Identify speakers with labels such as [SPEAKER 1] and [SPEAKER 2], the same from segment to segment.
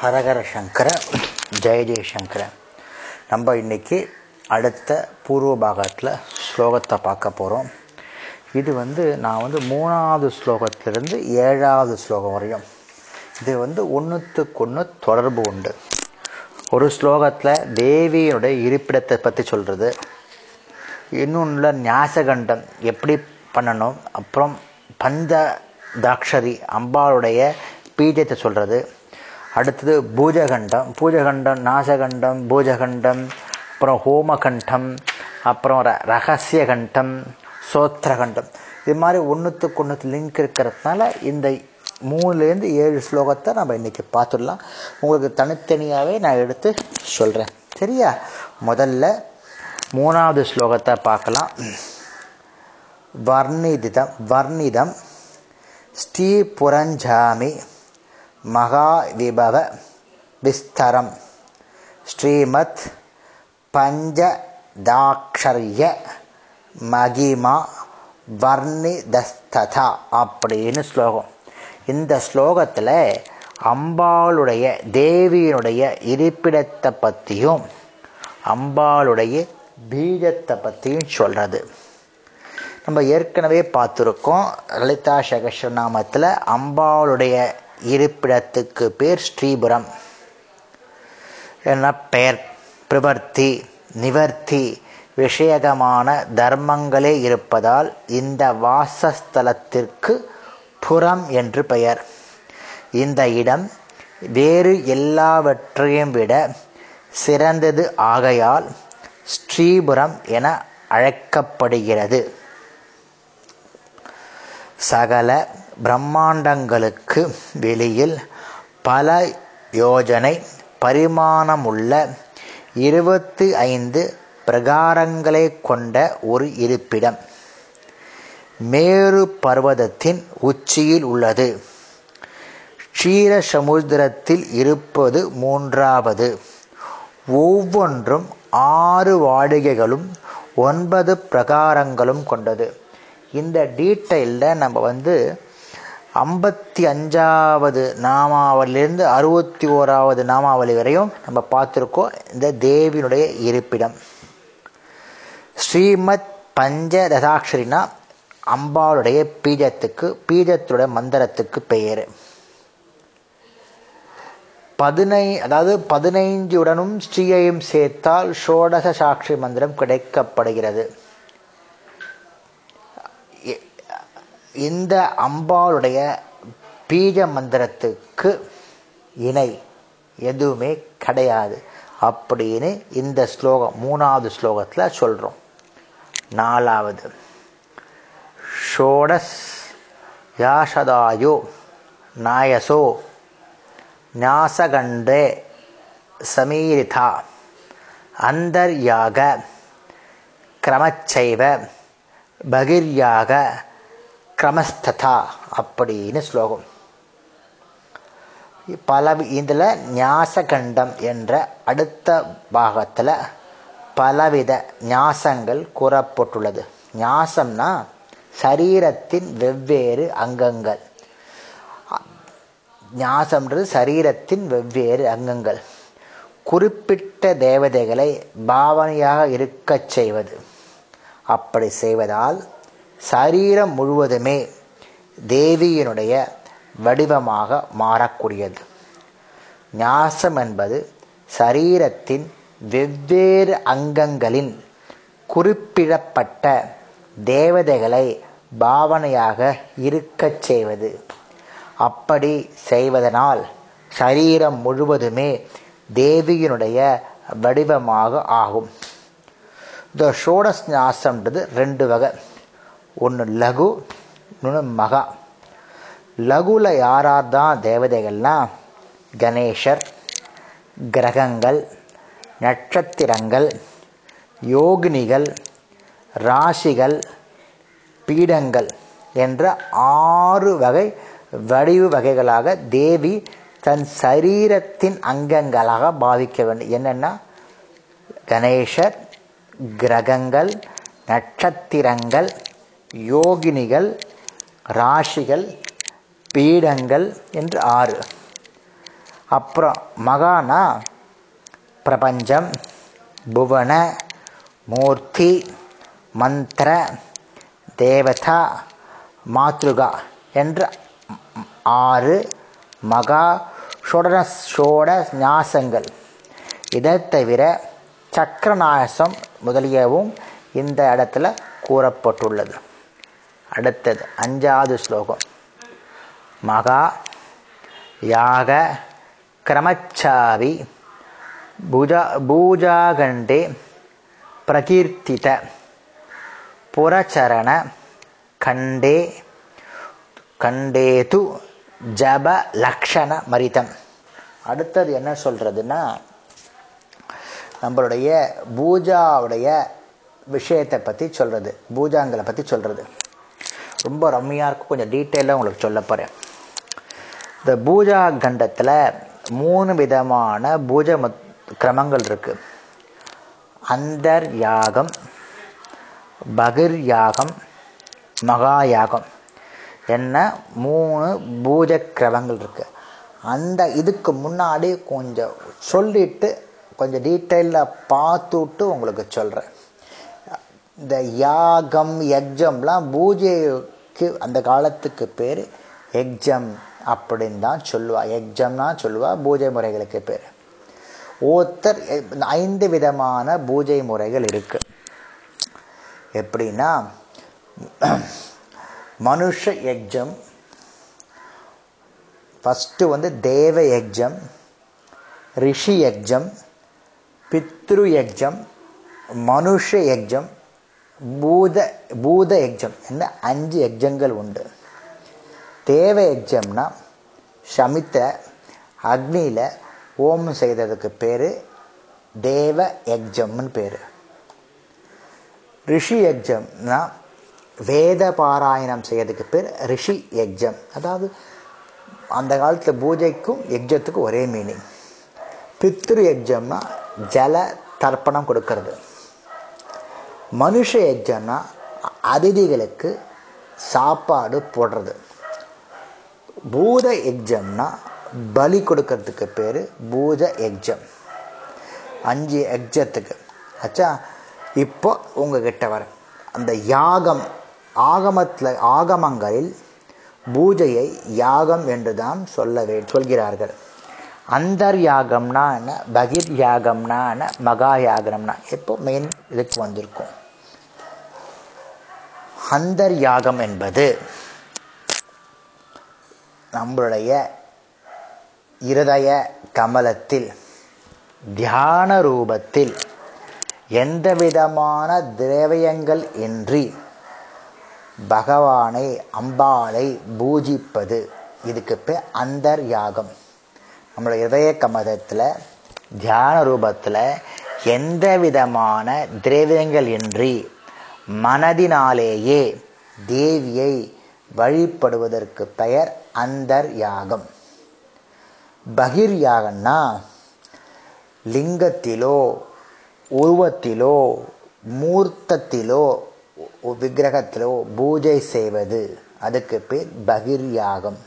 [SPEAKER 1] ஹரஹர சங்கர ஜெய ஜெயசங்கர நம்ம இன்னைக்கு அடுத்த பூர்வ பாகத்தில் ஸ்லோகத்தை பார்க்க போகிறோம் இது வந்து நான் வந்து மூணாவது ஸ்லோகத்திலிருந்து ஏழாவது ஸ்லோகம் வரையும். இது வந்து ஒன்றுத்துக்கு ஒன்று தொடர்பு உண்டு. ஒரு ஸ்லோகத்தில் தேவியினுடைய இருப்பிடத்தை பற்றி சொல்கிறது இன்னொன்று ஞாசகண்டம் எப்படி பண்ணணும்? அப்புறம் பந்த தாக்ஷரி அம்பாளுடைய பீஜத்தை சொல்கிறது அடுத்தது பூஜகண்டம். பூஜகண்டம் நாசகண்டம் பூஜகண்டம் அப்புறம் ஹோமகண்டம் அப்புறம் ர ரகசிய கண்டம் சோத்திரகண்டம். இது மாதிரி ஒன்றுத்துக்கு ஒன்றுத்து லிங்க் இருக்கிறதுனால இந்த மூணுலேருந்து ஏழு ஸ்லோகத்தை நம்ம இன்றைக்கி பார்த்துடலாம். உங்களுக்கு தனித்தனியாகவே நான் எடுத்து சொல்கிறேன் சரியா? முதல்ல மூணாவது ஸ்லோகத்தை பார்க்கலாம். வர்ணிதிதம் வர்ணிதம் ஸ்ரீபுரஞ்சாமி மகாவிபவ விஸ்தரம். ஸ்ரீமத் பஞ்சதாக்ஷரிய மகிமா வர்ணிதஸ்ததா அப்படின்னு ஸ்லோகம். இந்த ஸ்லோகத்தில் அம்பாளுடைய தேவியினுடைய இருப்பிடத்தை பற்றியும் அம்பாளுடைய பீஜத்தை பற்றியும் சொல்கிறது நம்ம ஏற்கனவே பார்த்துருக்கோம் லலிதா சகஸ்ரநாமத்தில் அம்பாளுடைய இருப்பிடத்துக்கு பேர் ஸ்ரீபுரம். என்ன பெயர்? பிரவர்த்தி நிவர்த்தி விஷயகமான தர்மங்களே இருப்பதால் இந்த வாசஸ்தலத்திற்கு புறம் என்று பெயர். இந்த இடம் வேறு எல்லாவற்றையும் விட சிறந்தது ஆகையால் ஸ்ரீபுரம் என அழைக்கப்படுகிறது. சகல பிரம்மாண்டங்களுக்கு வெளியில் பல யோஜனை பரிமாணமுள்ள இருபத்தி ஐந்து பிரகாரங்களை கொண்ட ஒரு இருப்பிடம். மேரு பர்வதத்தின் உச்சியில் உள்ளது. க்ஷீர சமுத்திரத்தில் இருப்பது மூன்றாவது. ஒவ்வொன்றும் ஆறு வாடிகைகளும் ஒன்பது பிரகாரங்களும் கொண்டது. இந்த டீட்டெயிலில் நம்ம வந்து ஐம்பத்தி அஞ்சாவது நாமாவளியிலிருந்து அறுபத்தி ஓராவது நாமாவளி வரையும் நம்ம பார்த்துருக்கோம் இந்த தேவியினுடைய இருப்பிடம். ஸ்ரீமத் பஞ்சரதாட்சரினா அம்பாளுடைய பீஜத்துக்கு பீஜத்துடைய மந்திரத்துக்கு பெயர். பதினை அதாவது பதினைஞ்சுடனும் ஸ்ரீயையும் சேர்த்தால் ஷோடச சாட்சி மந்திரம் கிடைக்கப்படுகிறது. இந்த அம்பாளுடைய பீஜ மந்திரத்துக்கு இணை எதுவுமே கிடையாது அப்படின்னு இந்த ஸ்லோகம் மூணாவது ஸ்லோகத்தில் சொல்கிறோம் நாலாவது. ஷோடஸ் யாஷதாயோ நாயசோ ஞாசகண்டே சமீரிதா அந்தர்யாக கிரமச்சைவ பகிர்யாக கிரமஸ்ததா அப்படின்னு ஸ்லோகம் பல இதில் ஞாசகண்டம் என்ற அடுத்த பாகத்தில் பலவித ஞாசங்கள் கூறப்பட்டுள்ளது ஞாசம்னா சரீரத்தின் வெவ்வேறு அங்கங்கள்। ஞாசம்ன்றது சரீரத்தின் வெவ்வேறு அங்கங்கள்। குறிப்பிட்ட தேவதைகளை பாவனையாக இருக்கச் செய்வது। அப்படி செய்வதால் சரீரம் முழுவதுமே தேவியினுடைய வடிவமாக மாறக்கூடியது. ஞாசம் என்பது சரீரத்தின் வெவ்வேறு அங்கங்களின் குறிப்பிடப்பட்ட தேவதைகளை பாவனையாக இருக்கச் செய்வது. அப்படி செய்வதனால் சரீரம் முழுவதுமே தேவியினுடைய வடிவமாக ஆகும். இந்த ஷோடஸ் ஞாசம்ன்றது ரெண்டு வகை. ஒன்று லகு இன்னொன்று மகா. லகுவில் யார் யார் தான் தேவதைகள்னா கணேஷர் கிரகங்கள் நட்சத்திரங்கள் யோகினிகள் ராசிகள் பீடங்கள் என்ற ஆறு வகை வடிவு வகைகளாக தேவி தன் சரீரத்தின் அங்கங்களாக பாவிக்க வேண்டும். என்னென்னா கணேசர் கிரகங்கள் நட்சத்திரங்கள் யோகினிகள் ராசிகள் பீடங்கள் என்று ஆறு. அப்புறம் மகானா பிரபஞ்சம் புவன மூர்த்தி மந்திர தேவதா மாத்ருகா என்ற ஆறு மகா ஷோடன ஷோட ஞாசங்கள். இதை தவிர சக்கரநாசம் முதலியவும் இந்த இடத்துல கூறப்பட்டுள்ளது. அடுத்தது அஞ்சாவது ஸ்லோகம். மகா யாக கிரமச்சாவி பூஜா பூஜாகண்டே பிரகீர்த்தித புரச்சரண கண்டே கண்டேது ஜப லக்ஷண மரிதம். அடுத்தது என்ன சொல்கிறதுன்னா நம்மளுடைய பூஜாவுடைய விஷயத்தை பற்றி சொல்கிறது பூஜாங்களை பற்றி சொல்கிறது ரொம்ப ரம்மியாக இருக்கும். கொஞ்சம் டீட்டெயிலாக உங்களுக்கு சொல்ல போகிறேன் இந்த பூஜா கண்டத்தில் மூணு விதமான பூஜை மத் கிரமங்கள் இருக்குது அந்தர் யாகம் பகிர் யாகம் மகா யாகம் என்ன மூணு பூஜை கிரமங்கள் இருக்குது அந்த இதுக்கு முன்னாடி கொஞ்சம் சொல்லிட்டு கொஞ்சம் டீட்டெயிலாக பார்த்துட்டு உங்களுக்கு சொல்கிறேன் இந்த யாகம் யக்ஜம்லாம் பூஜைக்கு அந்த காலத்துக்கு பேர் எக்ஜம் அப்படின்னு தான் சொல்லுவா. எக்ஜம்னா சொல்லுவா பூஜை முறைகளுக்கு பேர். ஒருத்தர் ஐந்து விதமான பூஜை முறைகள் இருக்கு. எப்படின்னா மனுஷ யக்ஜம் ஃபஸ்ட்டு வந்து தேவ யக்ஜம் ரிஷி யக்ஜம் பித்ரு யக்ஜம் மனுஷ யக்ஜம் பூத பூத எக்ஜம் என்ன? அஞ்சு எக்ஜங்கள் உண்டு. தேவ எக்ஜம்னா சமித்த அக்னியில் ஓமம் செய்ததுக்கு பேர் தேவ எக்ஜம்னு பேர். ரிஷி எக்ஜம்னா வேத பாராயணம் செய்யறதுக்கு பேர் ரிஷி எக்ஜம். அதாவது அந்த காலத்தில் பூஜைக்கும் எக்ஜத்துக்கும் ஒரே மீனிங் பித்ரு எக்ஜம்னா ஜல தர்ப்பணம் கொடுக்கறது. மனுஷ யஜ்ஜம்னா அதிதிகளுக்கு சாப்பாடு போடுறது. பூத எக்ஜம்னா பலி கொடுக்கறதுக்கு பேர் பூத எக்ஜம் அஞ்சு எக்ஜத்துக்கு ஆச்சா இப்போ உங்ககிட்ட வர அந்த யாகம் ஆகமத்தில் ஆகமங்களில் பூஜையை யாகம் என்று தான் சொல்ல சொல்கிறார்கள். அந்தர் யாகம்னா என்ன? பகிர் யாகம்னா என்ன? மகா யாகம்னா இப்போ மெயின் இதுக்கு வந்திருக்கும். அந்தர் யாகம் என்பது நம்மளுடைய இருதய கமலத்தில் தியான ரூபத்தில் எந்த விதமான திரவியங்கள் இன்றி பகவானை அம்பாளை பூஜிப்பது. இதுக்கு பேர் அந்தர் யாகம். நம்மளோட இதய கமதத்தில் தியான ரூபத்தில் எந்த விதமான திரவியங்கள் இன்றி மனதினாலேயே தேவியை வழிபடுவதற்கு பெயர் அந்தர் யாகம் பகிர் யாகம்னா லிங்கத்திலோ உருவத்திலோ மூர்த்தத்திலோ விக்கிரகத்திலோ பூஜை செய்வது. அதுக்கு பேர் பகிர் யாகம்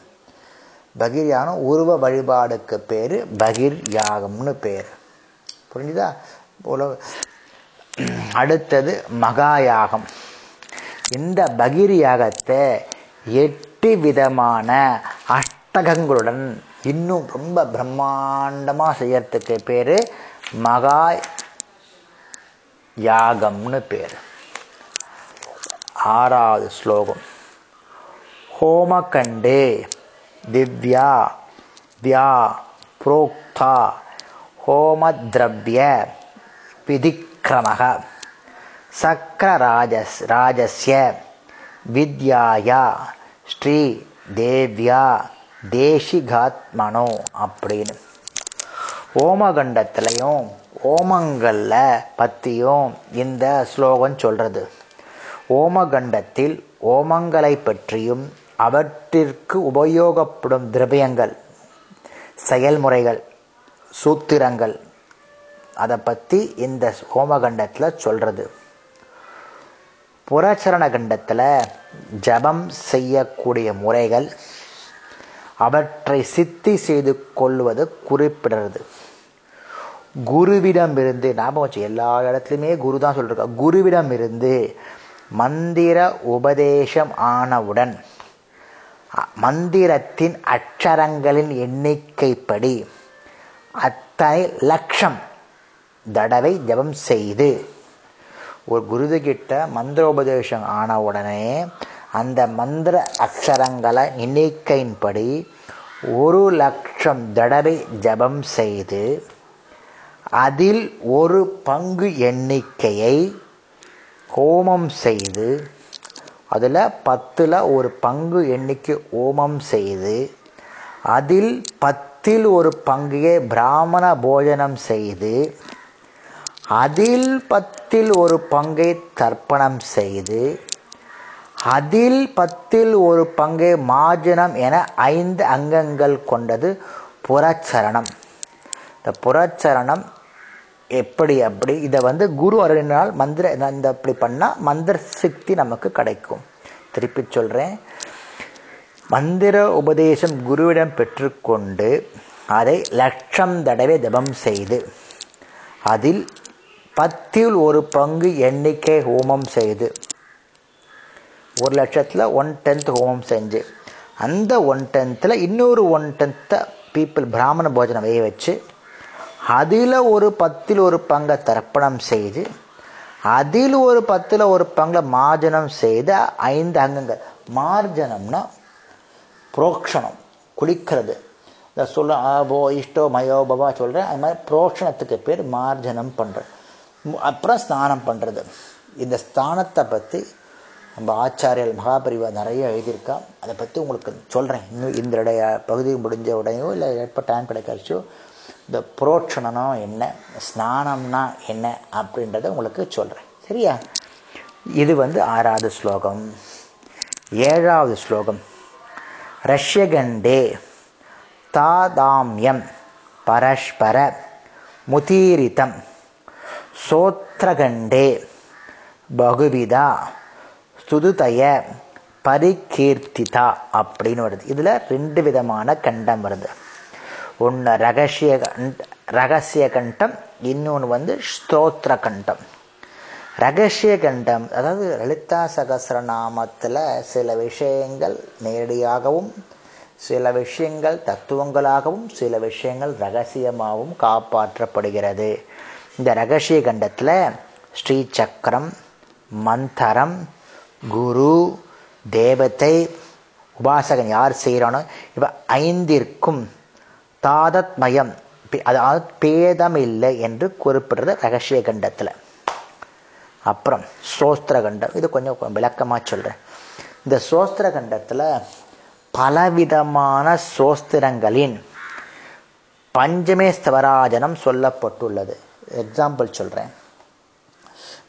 [SPEAKER 1] பகிர் யாகம் உருவ வழிபாடுக்கு பேர் பகிர் யாகம்னு பேர். புரிஞ்சுதா? போல அடுத்தது மகா யாகம் இந்த பகிர் யாகத்தை எட்டு விதமான அஷ்டகங்களுடன் இன்னும் ரொம்ப பிரம்மாண்டமாக செய்யறதுக்கு பேர் மகா யாகம்னு பேர். ஆறாவது ஸ்லோகம். ஹோமகண்டே திவ்யா தியா புரோக்தா ஹோமத்ரவ்ய சக்கரமக. சக்கரராஜஸ் ராஜஸ்ய வித்யாயா ஸ்ரீ தேவ்யா தேசிகாத்மனோ அப்படின்னு. ஓமகண்டத்திலையும் ஓமங்களில் பற்றியும் இந்த ஸ்லோகம் சொல்கிறது ஓமகண்டத்தில் ஓமங்களை பற்றியும் அவற்றிற்கு உபயோகப்படும் திரவியங்கள் செயல்முறைகள் சூத்திரங்கள் அதை பற்றி இந்த ஹோமகண்டத்தில் சொல்கிறது புறச்சரண கண்டத்தில் ஜபம் செய்யக்கூடிய முறைகள் அவற்றை சித்தி செய்து கொள்வது குறிப்பிடுறது. குருவிடம் இருந்து ஞாபகம் வச்சு எல்லா இடத்துலையுமே குரு தான் சொல்லிருக்கா குருவிடமிருந்து மந்திர உபதேசம் ஆனவுடன் மந்திரத்தின் அச்சரங்களின் எண்ணிக்கைப்படி அத்தனை லட்சம் தடவை ஜபம் செய்து. ஒரு குருது கிட்ட மந்திரோபதேசம் ஆன உடனே அந்த மந்திர அக்ஷரங்களை எண்ணிக்கையின்படி ஒரு லட்சம் தடவை ஜபம் செய்து அதில் ஒரு பங்கு எண்ணிக்கையை ஹோமம் செய்து அதில் பத்தில் ஒரு பங்கு எண்ணிக்கை ஹோமம் செய்து அதில் பத்தில் ஒரு பங்கையே பிராமண போஜனம் செய்து அதில் பத்தில் ஒரு பங்கை தர்ப்பணம் செய்து அதில் பத்தில் ஒரு பங்கை மாஜனம் என ஐந்து அங்கங்கள் கொண்டது புறச்சரணம். இந்த புறச்சரணம் எப்படி அப்படி? இதை வந்து குரு அருளினால் மந்திர இந்த அப்படி பண்ணால் மந்திர சக்தி நமக்கு கிடைக்கும். திருப்பி சொல்கிறேன் மந்திர உபதேசம் குருவிடம் பெற்றுக்கொண்டு அதை லட்சம் தடவை தபம் செய்து அதில் பத்தில் ஒரு பங்கு எண்ணிக்கை ஹோமம் செய்து. ஒரு லட்சத்தில் ஒன் டென்த் ஹோமம் செஞ்சு அந்த ஒன் டென்த்தில் இன்னொரு ஒன் டென்த்தை பீப்புள் பிராமண போஜனம் வேக வச்சு அதில் ஒரு பத்தில் ஒரு பங்கை தர்ப்பணம் செய்து அதில் ஒரு பத்தில் ஒரு பங்கை மார்ஜனம் செய்து ஐந்து அங்கங்கள். மார்ஜனம்னா புரோக்ஷணம் குளிக்கிறது. இந்த சொல்ல ஆபோ இஷ்டோ மயோபவா சொல்கிறேன் அது மாதிரி புரோக்ஷணத்துக்கு பேர் மார்ஜனம் பண்ணுறேன் அப்புறம் ஸ்நானம் பண்ணுறது இந்த ஸ்தானத்தை பற்றி நம்ம ஆச்சாரியல் மகாபரிவா நிறைய எழுதியிருக்கா. அதை பற்றி உங்களுக்கு சொல்கிறேன் இன்னும் இந்த பகுதி முடிஞ்ச உடனேயோ இல்லை எப்போ டைம் கிடைக்காச்சோ இந்த புரோட்சணனம் என்ன ஸ்நானம்னா என்ன அப்படின்றத உங்களுக்கு சொல்கிறேன் சரியா? இது வந்து ஆறாவது ஸ்லோகம். ஏழாவது ஸ்லோகம். ரஷ்யகண்டே தாதாமியம் பரஸ்பர முதீரிதம். சோத்ரகண்டே பகுவிதா. சுதுதய பரிகீர்த்திதா அப்படின்னு வருது. இதில் ரெண்டு விதமான கண்டம் வருது. ஒன்று ரகசிய ரகசிய கண்டம் இன்னொன்று வந்து ஸ்தோத்திர கண்டம். ரகசிய கண்டம் அதாவது லலிதா சகசிரநாமத்தில் சில விஷயங்கள் நேரடியாகவும் சில விஷயங்கள் தத்துவங்களாகவும் சில விஷயங்கள் ரகசியமாகவும் காப்பாற்றப்படுகிறது. இந்த ரகசிய கண்டத்தில் ஸ்ரீ சக்கரம் மந்தரம் குரு தேவத்தை உபாசகன் யார் செய்கிறானோ இப்போ ஐந்திற்கும் தாதத்மயம் அதாவது பேதம் இல்லை என்று குறிப்பிடுறது ரகசிய கண்டத்தில் அப்புறம் சோஸ்திர கண்டம் இது கொஞ்சம் விளக்கமாக சொல்கிறேன் இந்த சோஸ்திர கண்டத்தில் பலவிதமான சோஸ்திரங்களின் பஞ்சமே ஸ்தவராஜனம் சொல்லப்பட்டுள்ளது. எக்ஸாம்பிள் சொல்கிறேன்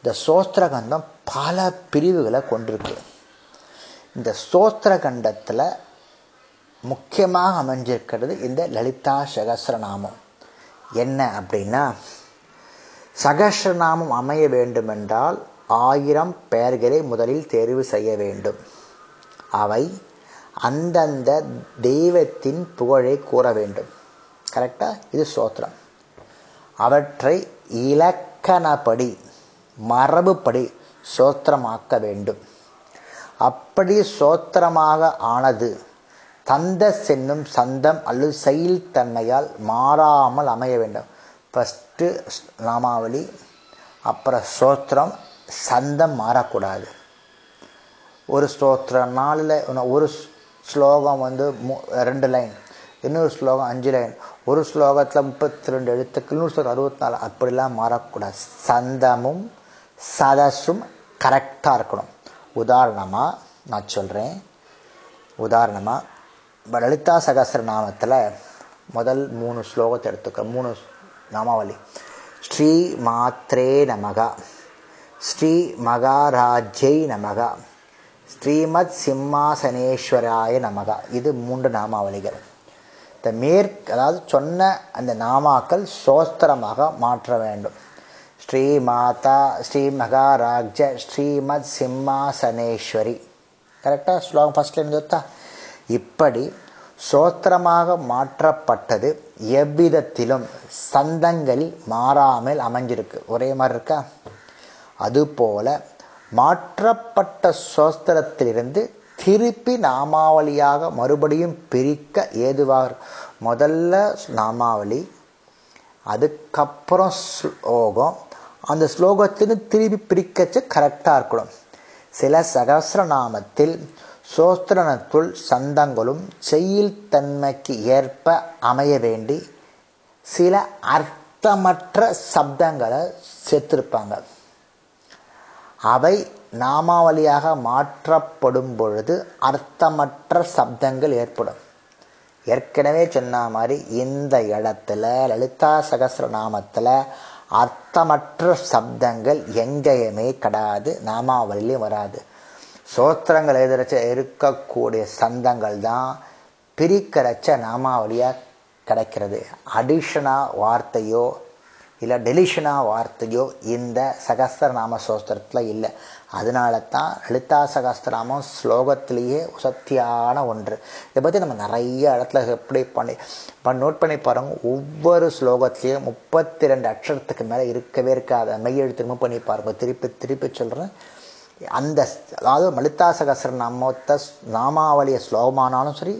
[SPEAKER 1] இந்த சோஸ்திரகண்டம் பல பிரிவுகளை கொண்டிருக்கு. இந்த சோஸ்திரகண்டத்தில் முக்கியமாக அமைஞ்சிருக்கிறது இந்த லலிதா சகசிரநாமம் என்ன அப்படின்னா சகசிரநாமம் அமைய வேண்டுமென்றால் ஆயிரம் பெயர்களை முதலில் தேர்வு செய்ய வேண்டும். அவை அந்தந்த தெய்வத்தின் புகழை கூற வேண்டும். கரெக்டாக இது சோத்திரம். அவற்றை இலக்கணப்படி மரபுப்படி சோத்திரமாக்க வேண்டும். அப்படி சோத்திரமாக ஆனது தந்த சென்னும் சந்தம் அல்லது செயல் தன்மையால் மாறாமல் அமைய வேண்டும். ஃபஸ்ட்டு நாமாவளி அப்புறம் சோத்திரம் சந்தம் மாறக்கூடாது. ஒரு ஸ்தோத்திரம் நாளில் ஒரு ஸ்லோகம் வந்து ரெண்டு லைன் இன்னொரு ஸ்லோகம் அஞ்சு லைன். ஒரு ஸ்லோகத்தில் முப்பத்தி ரெண்டு எழுத்துக்கள் இன்னொரு ஸ்லோகம் அறுபத்தி நாலு அப்படிலாம் மாறக்கூடாது. சந்தமும் சதஸும் கரெக்டாக இருக்கணும். உதாரணமாக நான் சொல்கிறேன் உதாரணமாக லலிதா சகசர நாமத்தில் முதல் மூணு ஸ்லோகத்தை எடுத்துக்க. மூணு நாமாவளி. ஸ்ரீ மாத்ரே நமகா. ஸ்ரீ மகாராஜ்யை நமகா. ஸ்ரீமத் சிம்மாசனேஸ்வராய நமகா. இது மூன்று நாமாவளிகள். இந்த மேற்கு அதாவது சொன்ன அந்த நாமாக்கள் சோஸ்திரமாக மாற்ற வேண்டும். ஸ்ரீ மாதா ஸ்ரீ மகாராஜ ஸ்ரீமத் சிம்மாசனேஸ்வரி கரெக்டாக ஸ்லோகம் ஃபஸ்ட்ல இருந்து இப்படி சோத்திரமாக மாற்றப்பட்டது எவ்விதத்திலும் சந்தங்களில் மாறாமல் அமைஞ்சிருக்கு. ஒரே மாதிரி இருக்கா? அதுபோல மாற்றப்பட்ட சோஸ்திரத்திலிருந்து திருப்பி நாமாவளியாக மறுபடியும் பிரிக்க ஏதுவாக முதல்ல நாமாவளி அதுக்கப்புறம் ஸ்லோகம். அந்த ஸ்லோகத்தின்னு திருப்பி பிரிக்கச்சு கரெக்டாக இருக்கணும். சில சகசிரநாமத்தில் சோஸ்திரனத்துள் சந்தங்களும் செய்யில் தன்மைக்கு ஏற்ப அமைய வேண்டி சில அர்த்தமற்ற சப்தங்களை சேர்த்திருப்பாங்க. அவை நாமாவளியாக மாற்றப்படும் பொழுது அர்த்தமற்ற சப்தங்கள் ஏற்படும். ஏற்கனவே சொன்ன மாதிரி இந்த இடத்துல லலிதா சகசிரநாமத்தில் அர்த்தமற்ற சப்தங்கள் எங்கேயுமே கிடையாது நாமாவளிலையும் வராது. சோத்திரங்கள் எழுதுறச்ச இருக்கக்கூடிய சந்தங்கள் தான் பிரிக்கிறச்ச நாமாவளியாக கிடைக்கிறது. அடிஷனாக வார்த்தையோ இல்லை டெலிஷனாக வார்த்தையோ இந்த சகஸ்திரநாம சோஸ்திரத்தில் இல்லை. அதனால தான் லலிதா சகஸ்திரநாமம் ஸ்லோகத்திலேயே சக்தியான ஒன்று. இதை பற்றி நம்ம நிறைய இடத்துல எப்படி பண்ணி நோட் பண்ணி பாருங்க. ஒவ்வொரு ஸ்லோகத்திலையும் முப்பத்தி ரெண்டு அக்ஷரத்துக்கு மேலே இருக்கவே இருக்காது. மெய்யெழுத்து திரும்ப பண்ணி பாருங்க. திருப்பி திருப்பி சொல்கிறேன் அந்த அதாவது லலிதா சகஸ்திரநாமத்தை நாமாவளிய ஸ்லோகமானாலும் சரி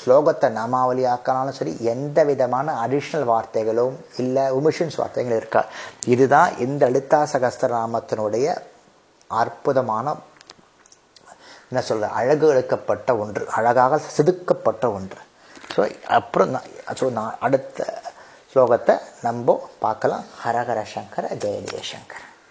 [SPEAKER 1] ஸ்லோகத்தை நாமாவளி ஆக்கினாலும் சரி எந்த விதமான அடிஷ்னல் வார்த்தைகளும் இல்லை உமிஷன்ஸ் வார்த்தைகள் இருக்கா இதுதான் இந்த அழுத்தா சகஸ்திரநாமத்தினுடைய அற்புதமான என்ன சொல்ற அழகு எடுக்கப்பட்ட ஒன்று அழகாக செதுக்கப்பட்ட ஒன்று. ஸோ அப்புறம் ஸோ நான் அடுத்த ஸ்லோகத்தை நம்ம பார்க்கலாம். ஹரஹர சங்கர ஜெய ஜெயசங்கர்.